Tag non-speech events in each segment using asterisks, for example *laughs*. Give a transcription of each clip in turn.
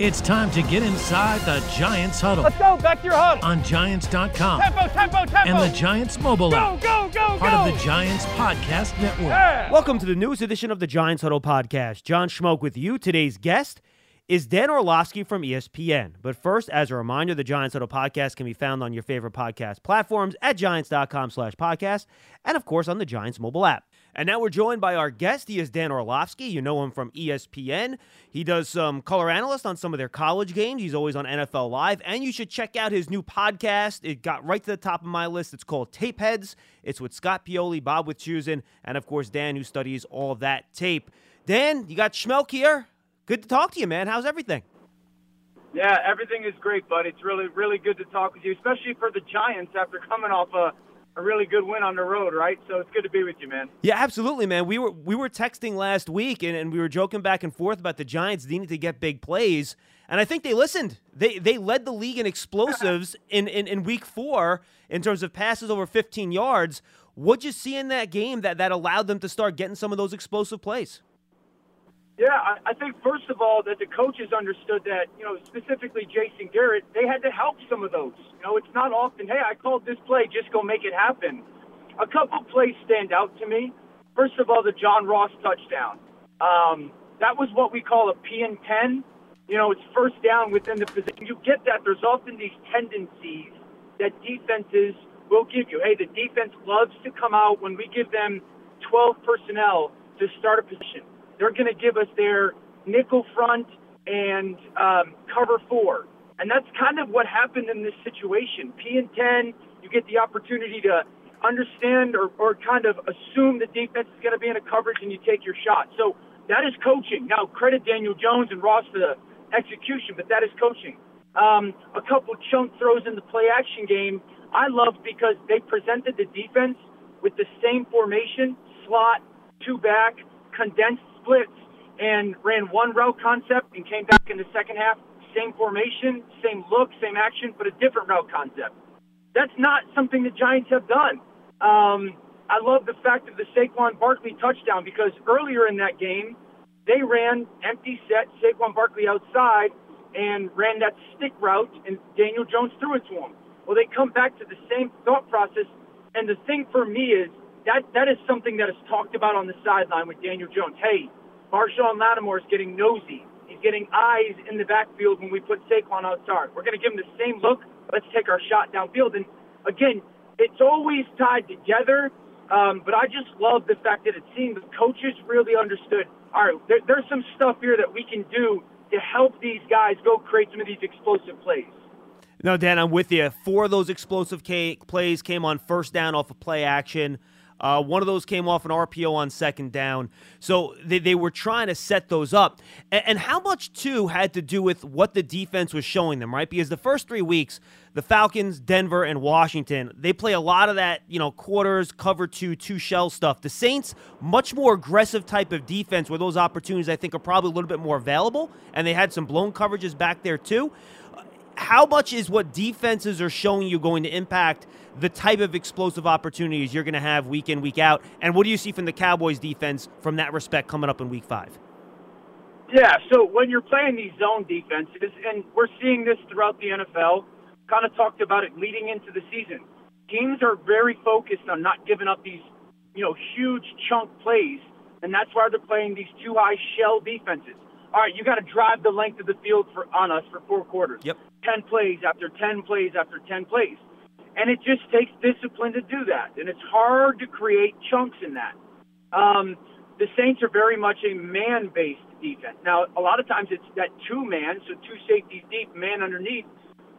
It's time to get inside the Giants huddle Let's go, back to your huddle. on Giants.com Tempo, tempo, tempo. and the Giants mobile go, app, go, go, part go. of the Giants podcast network. Yeah. Welcome to the newest edition of the Giants Huddle podcast. John Schmeelk with you. Today's guest is Dan Orlovsky from ESPN. But first, as a reminder, the Giants Huddle podcast can be found on your favorite podcast platforms at giants.com slash podcast and, of course, on the Giants mobile app. And now we're joined by our guest. He is Dan Orlovsky. You know him from ESPN. He does some color analyst on some of their college games. He's always on NFL Live. And you should check out his new podcast. It got right to the top of my list. It's called Tape Heads. It's with Scott Pioli, Bob with Wischusen, and of course Dan, who studies all that tape. Dan, you got Schmeelk here. Good to talk to you, man. How's everything? Yeah, everything is great, bud. It's really, really good to talk with you, especially for the Giants after coming off a, a really good win on the road, right? So it's good to be with you, man. Yeah, absolutely, man. We were we were texting last week and, and we were joking back and forth about the Giants needing to get big plays. And I think they listened. They they led the league in explosives in, in, in week four in terms of passes over 15 yards. What'd you see in that game that, that allowed them to start getting some of those explosive plays? Yeah, I, I think first of all that the coaches understood that, you know, specifically Jason Garrett, they had to help some of those. You know, it's not often, hey, I called this play, just go make it happen. A couple plays stand out to me. First of all, the John Ross touchdown. Um, that was what we call a P and 10. You know, it's first down within the position. You get that. There's often these tendencies that defenses will give you. Hey, the defense loves to come out when we give them 12 personnel to start a position. They're going to give us their nickel front and um, cover four. And that's kind of what happened in this situation. P and 10, you get the opportunity to understand or, or kind of assume the defense is going to be in a coverage and you take your shot. So that is coaching. Now, credit Daniel Jones and Ross for the execution, but that is coaching. Um, a couple chunk throws in the play action game I loved because they presented the defense with the same formation, slot, two back, condensed splits, and ran one route concept and came back in the second half, same formation, same look, same action, but a different route concept. That's not something the Giants have done. Um, I love the fact of the Saquon Barkley touchdown because earlier in that game, they ran empty set, Saquon Barkley outside, and ran that stick route, and Daniel Jones threw it to him. Well, they come back to the same thought process, and the thing for me is that that is something that is talked about on the sideline with Daniel Jones. Hey, Marshon Lattimore is getting nosy. He's getting eyes in the backfield when we put Saquon outside. We're going to give him the same look. Let's take our shot downfield. And again, it's always tied together. Um, but I just love the fact that it seemed the coaches really understood. All right, there, there's some stuff here that we can do to help these guys go create some of these explosive plays. No, Dan, I'm with you. Four of those explosive plays came on first down off of play action. Uh, one of those came off an RPO on second down. So they, they were trying to set those up. And, and how much, too, had to do with what the defense was showing them, right? Because the first three weeks, the Falcons, Denver, and Washington, they play a lot of that, you know, quarters, cover two, two shell stuff. The Saints, much more aggressive type of defense where those opportunities, I think, are probably a little bit more available. And they had some blown coverages back there, too how much is what defenses are showing you going to impact the type of explosive opportunities you're going to have week in, week out? And what do you see from the Cowboys defense from that respect coming up in week five? Yeah, so when you're playing these zone defenses, and we're seeing this throughout the NFL, kind of talked about it leading into the season. Teams are very focused on not giving up these, you know, huge chunk plays, and that's why they're playing these two high shell defenses. All right, you got to drive the length of the field for on us for four quarters. Yep. 10 plays after 10 plays after 10 plays. And it just takes discipline to do that. And it's hard to create chunks in that. Um, the Saints are very much a man based defense. Now, a lot of times it's that two man, so two safeties deep, man underneath.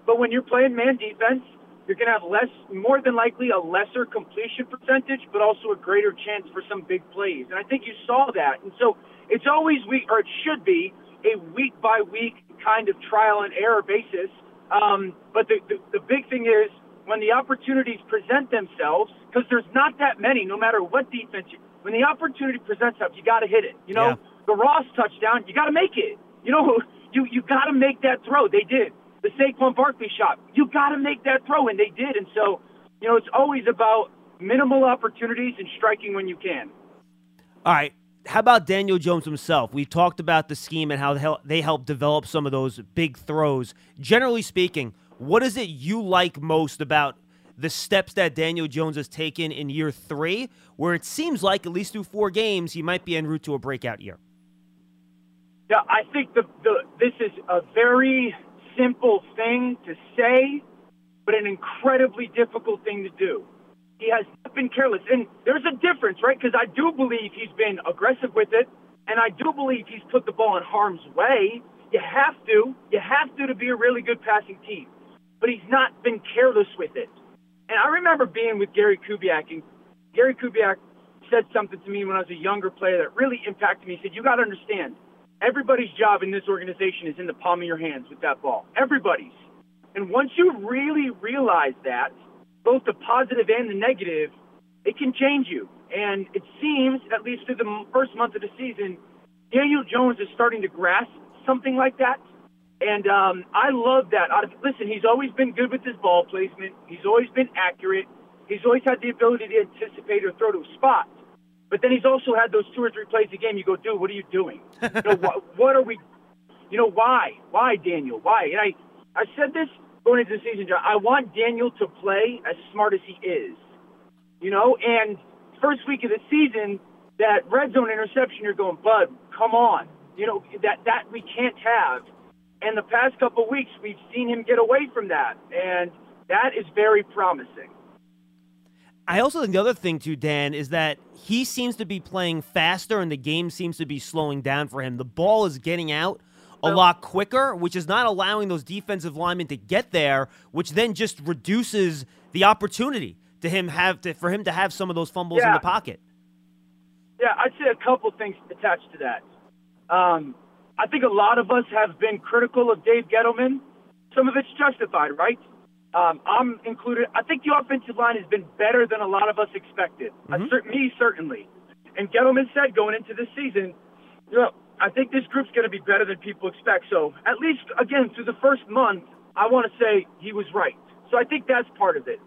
But when you're playing man defense, you're going to have less, more than likely, a lesser completion percentage, but also a greater chance for some big plays. And I think you saw that. And so it's always week, or it should be, a week by week kind of trial and error basis. Um, but the, the, the big thing is when the opportunities present themselves, because there's not that many, no matter what defense, you, when the opportunity presents up, you got to hit it. You know, Yeah. the Ross touchdown, you got to make it. You know, *laughs* you you got to make that throw. They did. The Saquon Barkley shot, you got to make that throw, and they did. And so, you know, it's always about minimal opportunities and striking when you can. All right. How about Daniel Jones himself? We talked about the scheme and how they help develop some of those big throws. Generally speaking, what is it you like most about the steps that Daniel Jones has taken in year three, where it seems like, at least through four games, he might be en route to a breakout year? Yeah, I think the, the this is a very simple thing to say, but an incredibly difficult thing to do. He has been careless. And there's a difference, right? Because I do believe he's been aggressive with it, and I do believe he's put the ball in harm's way. You have to. You have to to be a really good passing team. But he's not been careless with it. And I remember being with Gary Kubiak, and Gary Kubiak said something to me when I was a younger player that really impacted me. He said, You got to understand, everybody's job in this organization is in the palm of your hands with that ball. Everybody's. And once you really realize that, both the positive and the negative, it can change you. And it seems, at least through the first month of the season, Daniel Jones is starting to grasp something like that. And um, I love that. Listen, he's always been good with his ball placement. He's always been accurate. He's always had the ability to anticipate or throw to a spot. But then he's also had those two or three plays a game. You go, dude, what are you doing? you know, *laughs* what, what are we? You know, why? Why, Daniel? Why? And I, I said this going into the season. I want Daniel to play as smart as he is. You know, and first week of the season, that red zone interception, you're going, Bud, come on. You know that that we can't have. And the past couple weeks, we've seen him get away from that, and that is very promising. I also think the other thing too, Dan, is that he seems to be playing faster, and the game seems to be slowing down for him. The ball is getting out a lot quicker, which is not allowing those defensive linemen to get there, which then just reduces the opportunity to him have to for him to have some of those fumbles yeah. in the pocket. Yeah, I'd say a couple things attached to that. Um, I think a lot of us have been critical of Dave Gettleman. Some of it's justified, right? Um, I'm included. I think the offensive line has been better than a lot of us expected. Mm-hmm. I, me certainly. And Gettleman said going into this season, you know, I think this group's going to be better than people expect. So at least again through the first month, I want to say he was right. So I think that's part of it.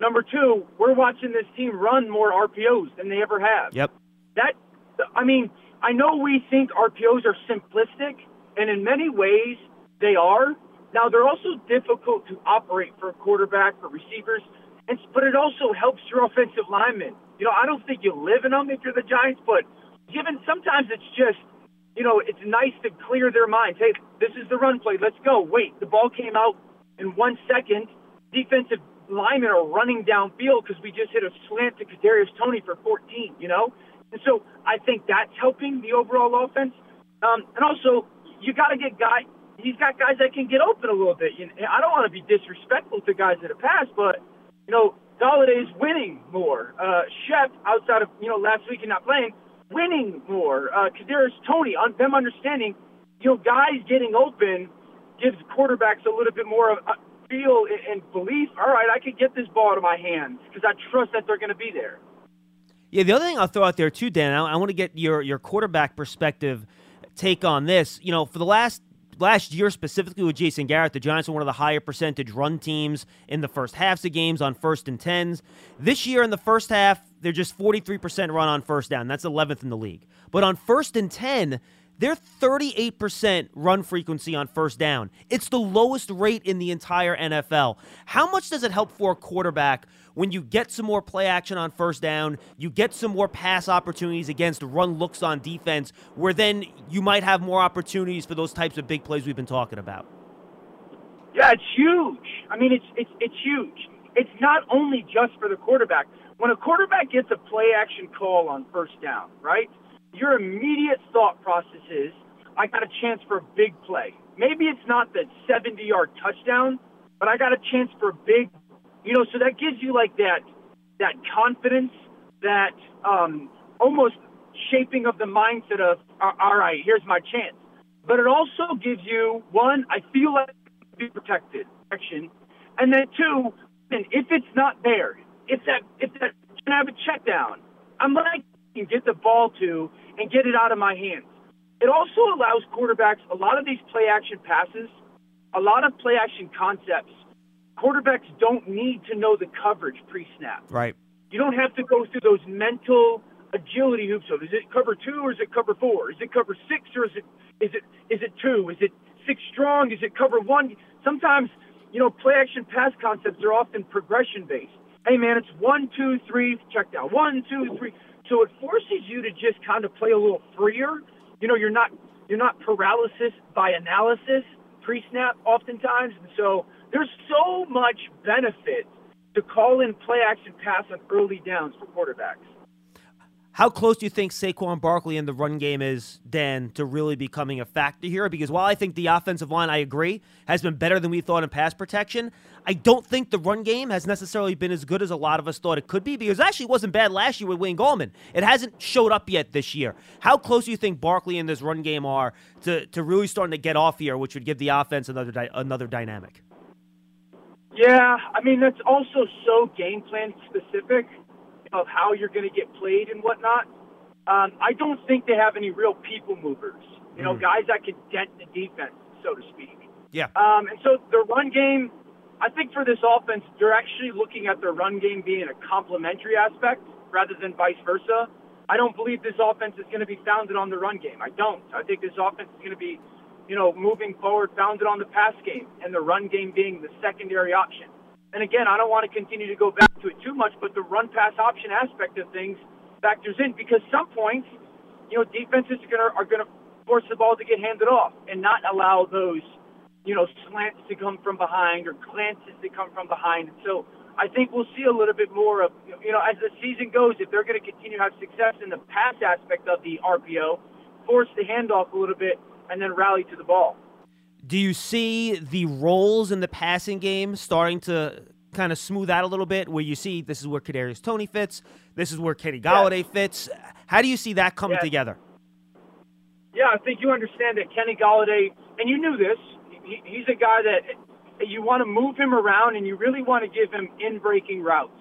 Number two, we're watching this team run more RPOs than they ever have. Yep. That, I mean, I know we think RPOs are simplistic, and in many ways they are. Now they're also difficult to operate for a quarterback, for receivers, and but it also helps your offensive linemen. You know, I don't think you live in them if you're the Giants, but given sometimes it's just, you know, it's nice to clear their minds. Hey, this is the run play. Let's go. Wait, the ball came out in one second. Defensive linemen are running downfield because we just hit a slant to Kadarius Toney for 14. You know, and so I think that's helping the overall offense. Um, and also, you got to get guy. He's got guys that can get open a little bit. You know, I don't want to be disrespectful to guys that have passed, but you know, Golladay is winning more. Uh, Shep, outside of you know last week and not playing, winning more. Uh, Kadarius Toney, on them understanding, you know, guys getting open gives quarterbacks a little bit more of a feel and belief. All right, I can get this ball out of my hands because I trust that they're going to be there. Yeah, the other thing I'll throw out there too, Dan, I, I want to get your your quarterback perspective take on this. You know, for the last last year specifically with Jason Garrett, the Giants were one of the higher percentage run teams in the first halves of games on first and tens. This year in the first half, they're just 43% run on first down. That's 11th in the league. But on first and 10, they're 38% run frequency on first down. It's the lowest rate in the entire NFL. How much does it help for a quarterback when you get some more play action on first down, you get some more pass opportunities against run looks on defense, where then you might have more opportunities for those types of big plays we've been talking about? Yeah, it's huge. I mean, it's it's it's huge. It's not only just for the quarterback. When a quarterback gets a play action call on first down, right? Your immediate thought process is, I got a chance for a big play. Maybe it's not the 70 yard touchdown, but I got a chance for a big, you know, so that gives you like that, that confidence, that um, almost shaping of the mindset of, all right, here's my chance. But it also gives you one, I feel like I be protected, action, and then two, and if it's not there, if that if that can I have a check down, I'm like can get the ball to and get it out of my hands. It also allows quarterbacks a lot of these play action passes, a lot of play action concepts. Quarterbacks don't need to know the coverage pre snap. Right. You don't have to go through those mental agility hoops. So is it cover two or is it cover four? Is it cover six or is it is it is it two? Is it six strong? Is it cover one? Sometimes you know play action pass concepts are often progression based. Hey man, it's one two three check down one two three. So it forces you to just kind of play a little freer. You know, you're not you're not paralysis by analysis pre-snap oftentimes, and so there's so much benefit to call in play action pass on early downs for quarterbacks. How close do you think Saquon Barkley in the run game is, Dan, to really becoming a factor here? Because while I think the offensive line, I agree, has been better than we thought in pass protection, I don't think the run game has necessarily been as good as a lot of us thought it could be because it actually wasn't bad last year with Wayne Gallman. It hasn't showed up yet this year. How close do you think Barkley and this run game are to, to really starting to get off here, which would give the offense another, di- another dynamic? Yeah, I mean, that's also so game plan specific of how you're going to get played and whatnot. Um, I don't think they have any real people movers. You know, mm. guys that can dent the defense, so to speak. Yeah. Um, and so the run game, I think for this offense, they're actually looking at the run game being a complementary aspect rather than vice versa. I don't believe this offense is going to be founded on the run game. I don't. I think this offense is going to be, you know, moving forward founded on the pass game and the run game being the secondary option. And again, I don't want to continue to go back to it too much, but the run pass option aspect of things factors in because some points, you know, defenses are gonna are gonna force the ball to get handed off and not allow those, you know, slants to come from behind or glances to come from behind. And so I think we'll see a little bit more of, you know, as the season goes, if they're going to continue to have success in the pass aspect of the RPO, force the handoff a little bit and then rally to the ball. Do you see the roles in the passing game starting to kind of smooth out a little bit where you see this is where Kadarius Toney fits, this is where Kenny Golladay yeah. fits. How do you see that coming yeah. together? Yeah, I think you understand that Kenny Golladay, and you knew this. He, he's a guy that you want to move him around, and you really want to give him in-breaking routes.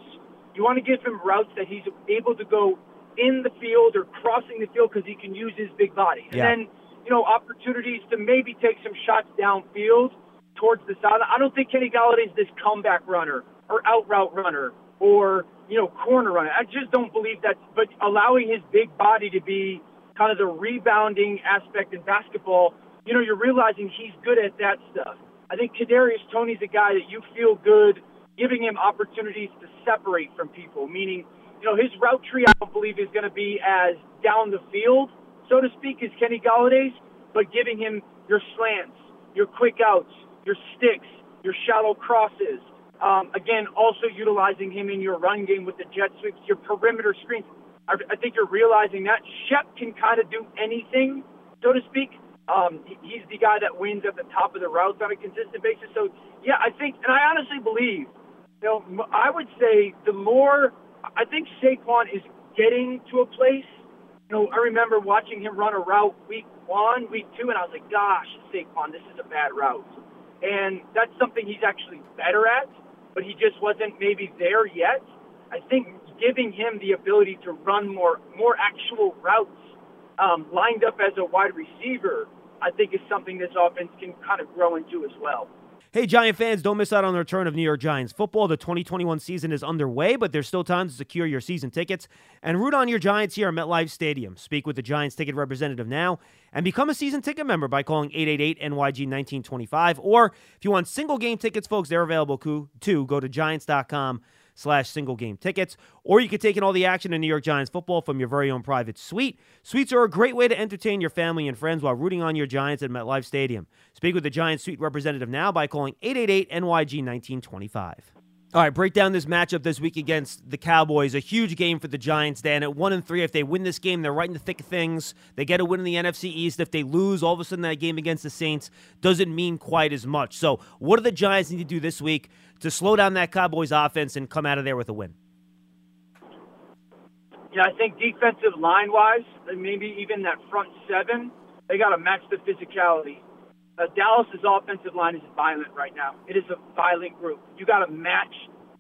You want to give him routes that he's able to go in the field or crossing the field because he can use his big body. And yeah. then you know, opportunities to maybe take some shots downfield towards the side. I don't think Kenny Golladay's this comeback runner or out route runner or, you know, corner runner. I just don't believe that. But allowing his big body to be kind of the rebounding aspect in basketball, you know, you're realizing he's good at that stuff. I think Kadarius Toney's a guy that you feel good giving him opportunities to separate from people, meaning, you know, his route tree I don't believe is going to be as down the field – so to speak, is Kenny Golladay's, but giving him your slants, your quick outs, your sticks, your shallow crosses. Um, again, also utilizing him in your run game with the jet sweeps, your perimeter screens. I, I think you're realizing that Shep can kind of do anything, so to speak. Um, he's the guy that wins at the top of the routes on a consistent basis. So, yeah, I think, and I honestly believe, you know, I would say the more, I think Saquon is getting to a place you know, I remember watching him run a route week one, week two, and I was like, gosh, Saquon, this is a bad route. And that's something he's actually better at, but he just wasn't maybe there yet. I think giving him the ability to run more more actual routes um, lined up as a wide receiver, I think is something this offense can kind of grow into as well. Hey, Giant fans, don't miss out on the return of New York Giants football. The 2021 season is underway, but there's still time to secure your season tickets and root on your Giants here at MetLife Stadium. Speak with the Giants ticket representative now and become a season ticket member by calling 888 NYG 1925. Or if you want single game tickets, folks, they're available too. Go to giants.com slash single game tickets. Or you can take in all the action in New York Giants football from your very own private suite. Suites are a great way to entertain your family and friends while rooting on your Giants at MetLife Stadium. Speak with the Giants suite representative now by calling 888 NYG 1925. All right, break down this matchup this week against the Cowboys. A huge game for the Giants, Dan. At one and three, if they win this game, they're right in the thick of things. They get a win in the NFC East. If they lose, all of a sudden that game against the Saints doesn't mean quite as much. So, what do the Giants need to do this week to slow down that Cowboys offense and come out of there with a win? Yeah, I think defensive line wise, maybe even that front seven, they got to match the physicality uh, Dallas's offensive line is violent right now. It is a violent group. You got to match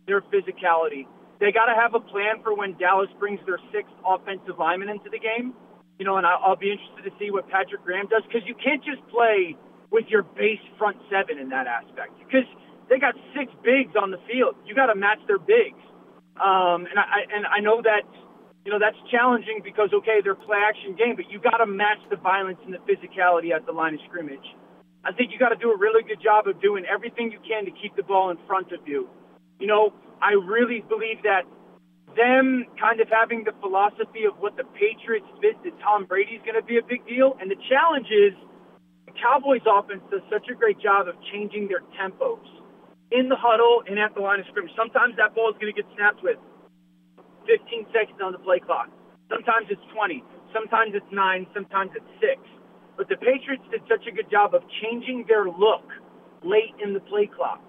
their physicality. They got to have a plan for when Dallas brings their sixth offensive lineman into the game. You know, and I'll be interested to see what Patrick Graham does because you can't just play with your base front seven in that aspect because they got six bigs on the field. You got to match their bigs. Um, and I and I know that you know, that's challenging because, okay, they're play action game, but you got to match the violence and the physicality at the line of scrimmage. I think you got to do a really good job of doing everything you can to keep the ball in front of you. You know, I really believe that them kind of having the philosophy of what the Patriots fit that Tom Brady's going to be a big deal. And the challenge is the Cowboys offense does such a great job of changing their tempos in the huddle and at the line of scrimmage. Sometimes that ball is going to get snapped with 15 seconds on the play clock. Sometimes it's 20. Sometimes it's 9. Sometimes it's 6. But the Patriots did such a good job of changing their look late in the play clock.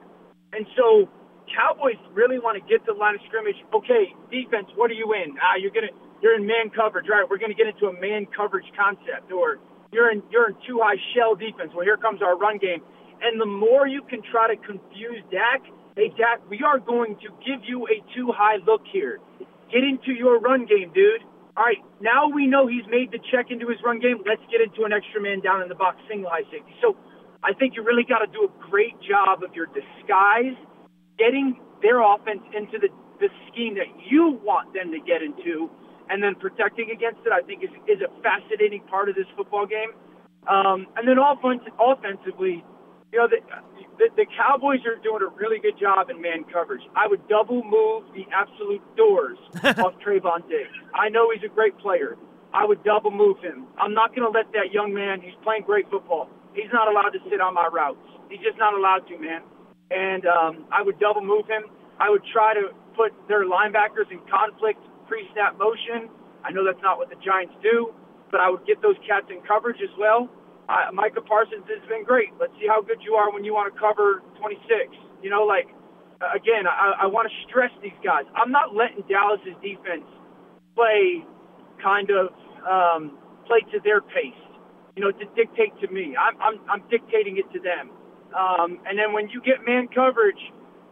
And so Cowboys really want to get to the line of scrimmage. Okay, defense, what are you in? Ah, you're gonna you're in man coverage, right? We're gonna get into a man coverage concept, or you're in you're in two high shell defense. Well, here comes our run game. And the more you can try to confuse Dak, hey Dak, we are going to give you a two high look here. Get into your run game, dude. All right, now we know he's made the check into his run game. Let's get into an extra man down in the box, single high safety. So I think you really got to do a great job of your disguise, getting their offense into the, the scheme that you want them to get into, and then protecting against it. I think is is a fascinating part of this football game. Um, and then offense, offensively, you know, the, the, the Cowboys are doing a really good job in man coverage. I would double move the absolute doors *laughs* off Trevon Diggs. I know he's a great player. I would double move him. I'm not going to let that young man, he's playing great football. He's not allowed to sit on my routes. He's just not allowed to, man. And um, I would double move him. I would try to put their linebackers in conflict pre snap motion. I know that's not what the Giants do, but I would get those cats in coverage as well uh, Micah Parsons has been great. Let's see how good you are when you want to cover 26. You know, like again, I, I want to stress these guys. I'm not letting Dallas's defense play kind of um, play to their pace. You know, to dictate to me. I'm I'm, I'm dictating it to them. Um, and then when you get man coverage,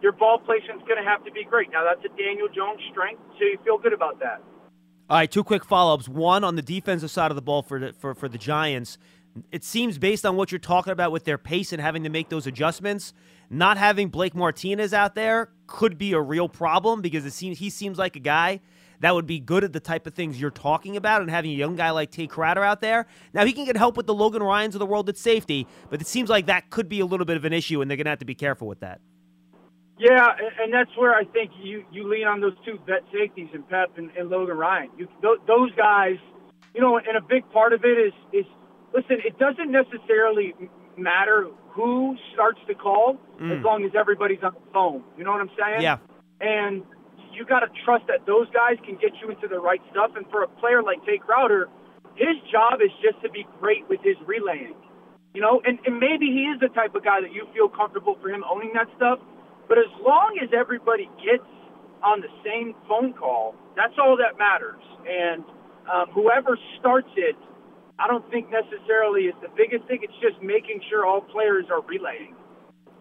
your ball placement's going to have to be great. Now that's a Daniel Jones strength, so you feel good about that. All right, two quick follow-ups. One on the defensive side of the ball for the, for for the Giants it seems based on what you're talking about with their pace and having to make those adjustments, not having Blake Martinez out there could be a real problem because it seems he seems like a guy that would be good at the type of things you're talking about and having a young guy like Tae Crowder out there. Now he can get help with the Logan Ryans of the world at safety, but it seems like that could be a little bit of an issue and they're gonna have to be careful with that. Yeah, and that's where I think you you lean on those two vet safeties and Pep and, and Logan Ryan. You, those guys, you know, and a big part of it is is listen, it doesn't necessarily matter who starts the call mm. as long as everybody's on the phone. You know what I'm saying? Yeah. And you got to trust that those guys can get you into the right stuff. And for a player like Tae Crowder, his job is just to be great with his relaying. You know, and, and maybe he is the type of guy that you feel comfortable for him owning that stuff. But as long as everybody gets on the same phone call, that's all that matters. And um, whoever starts it I don't think necessarily it's the biggest thing. It's just making sure all players are relaying.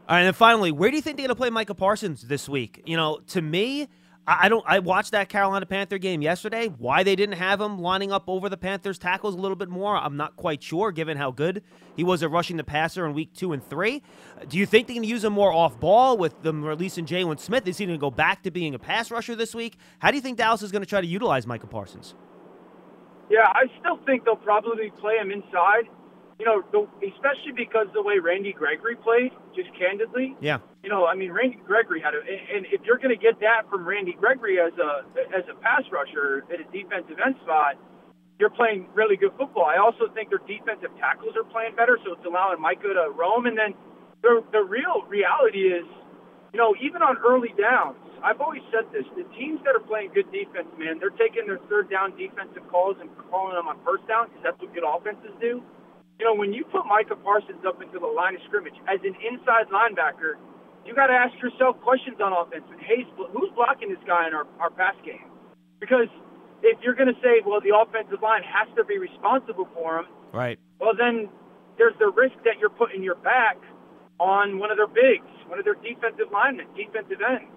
All right, and finally, where do you think they're going to play Micah Parsons this week? You know, to me, I don't. I watched that Carolina Panther game yesterday. Why they didn't have him lining up over the Panthers tackles a little bit more, I'm not quite sure. Given how good he was at rushing the passer in week two and three, do you think they're going to use him more off ball with them releasing Jaylon Smith? Is he going to go back to being a pass rusher this week? How do you think Dallas is going to try to utilize Micah Parsons? Yeah, I still think they'll probably play him inside. You know, the, especially because the way Randy Gregory played, just candidly. Yeah. You know, I mean, Randy Gregory had a, and if you're going to get that from Randy Gregory as a as a pass rusher at a defensive end spot, you're playing really good football. I also think their defensive tackles are playing better, so it's allowing Micah to roam. And then the the real reality is, you know, even on early downs, I've always said this: the teams that are playing good defense, man, they're taking their third down defensive calls and calling them on first down because that's what good offenses do. You know, when you put Micah Parsons up into the line of scrimmage as an inside linebacker, you got to ask yourself questions on offense. Hey, who's blocking this guy in our, our pass game? Because if you're going to say, well, the offensive line has to be responsible for him, right? Well, then there's the risk that you're putting your back on one of their bigs, one of their defensive linemen, defensive ends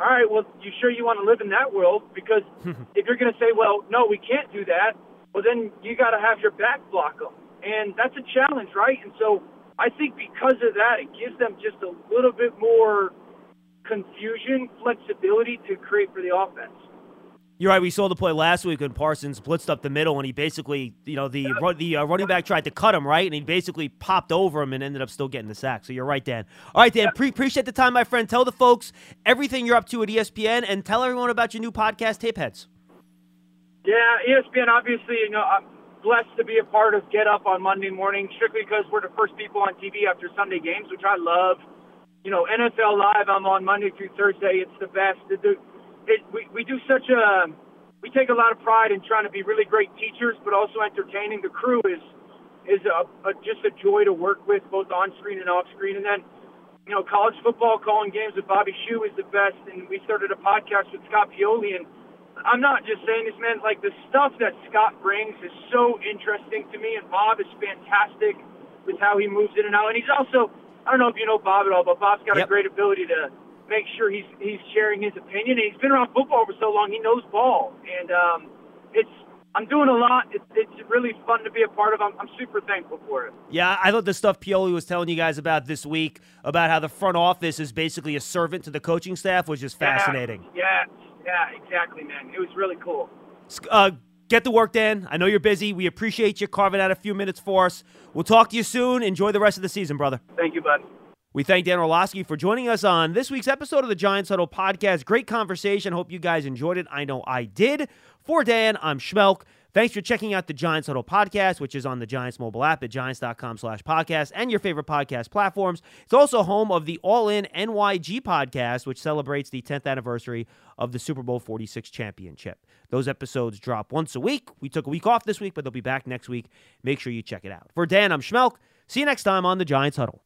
all right, well, you sure you want to live in that world? Because *laughs* if you're going to say, well, no, we can't do that, well, then you got to have your back block them. And that's a challenge, right? And so I think because of that, it gives them just a little bit more confusion, flexibility to create for the offense. You're right. We saw the play last week when Parsons blitzed up the middle, and he basically, you know, the the uh, running back tried to cut him right, and he basically popped over him and ended up still getting the sack. So you're right, Dan. All right, Dan. Pre- appreciate the time, my friend. Tell the folks everything you're up to at ESPN, and tell everyone about your new podcast, Tapeheads. Yeah, ESPN. Obviously, you know, I'm blessed to be a part of Get Up on Monday morning, strictly because we're the first people on TV after Sunday games, which I love. You know, NFL Live. I'm on Monday through Thursday. It's the best. The, it, we, we do such a we take a lot of pride in trying to be really great teachers, but also entertaining. The crew is is a, a, just a joy to work with, both on screen and off screen. And then, you know, college football calling games with Bobby Shue is the best. And we started a podcast with Scott Pioli, and I'm not just saying this, man. Like the stuff that Scott brings is so interesting to me, and Bob is fantastic with how he moves in and out. And he's also, I don't know if you know Bob at all, but Bob's got yep. a great ability to make sure he's he's sharing his opinion. And he's been around football for so long; he knows ball, and um, it's. I'm doing a lot. It's, it's really fun to be a part of. I'm, I'm super thankful for it. Yeah, I thought the stuff Pioli was telling you guys about this week about how the front office is basically a servant to the coaching staff was just fascinating. Yeah, yeah, yeah exactly, man. It was really cool. Uh, get to work, Dan. I know you're busy. We appreciate you carving out a few minutes for us. We'll talk to you soon. Enjoy the rest of the season, brother. Thank you, bud. We thank Dan Orlovsky for joining us on this week's episode of the Giants Huddle podcast. Great conversation. Hope you guys enjoyed it. I know I did. For Dan, I'm Schmeelk. Thanks for checking out the Giants Huddle podcast, which is on the Giants mobile app at giants.com slash podcast and your favorite podcast platforms. It's also home of the All In NYG podcast, which celebrates the 10th anniversary of the Super Bowl 46 championship. Those episodes drop once a week. We took a week off this week, but they'll be back next week. Make sure you check it out. For Dan, I'm Schmeelk. See you next time on the Giants Huddle.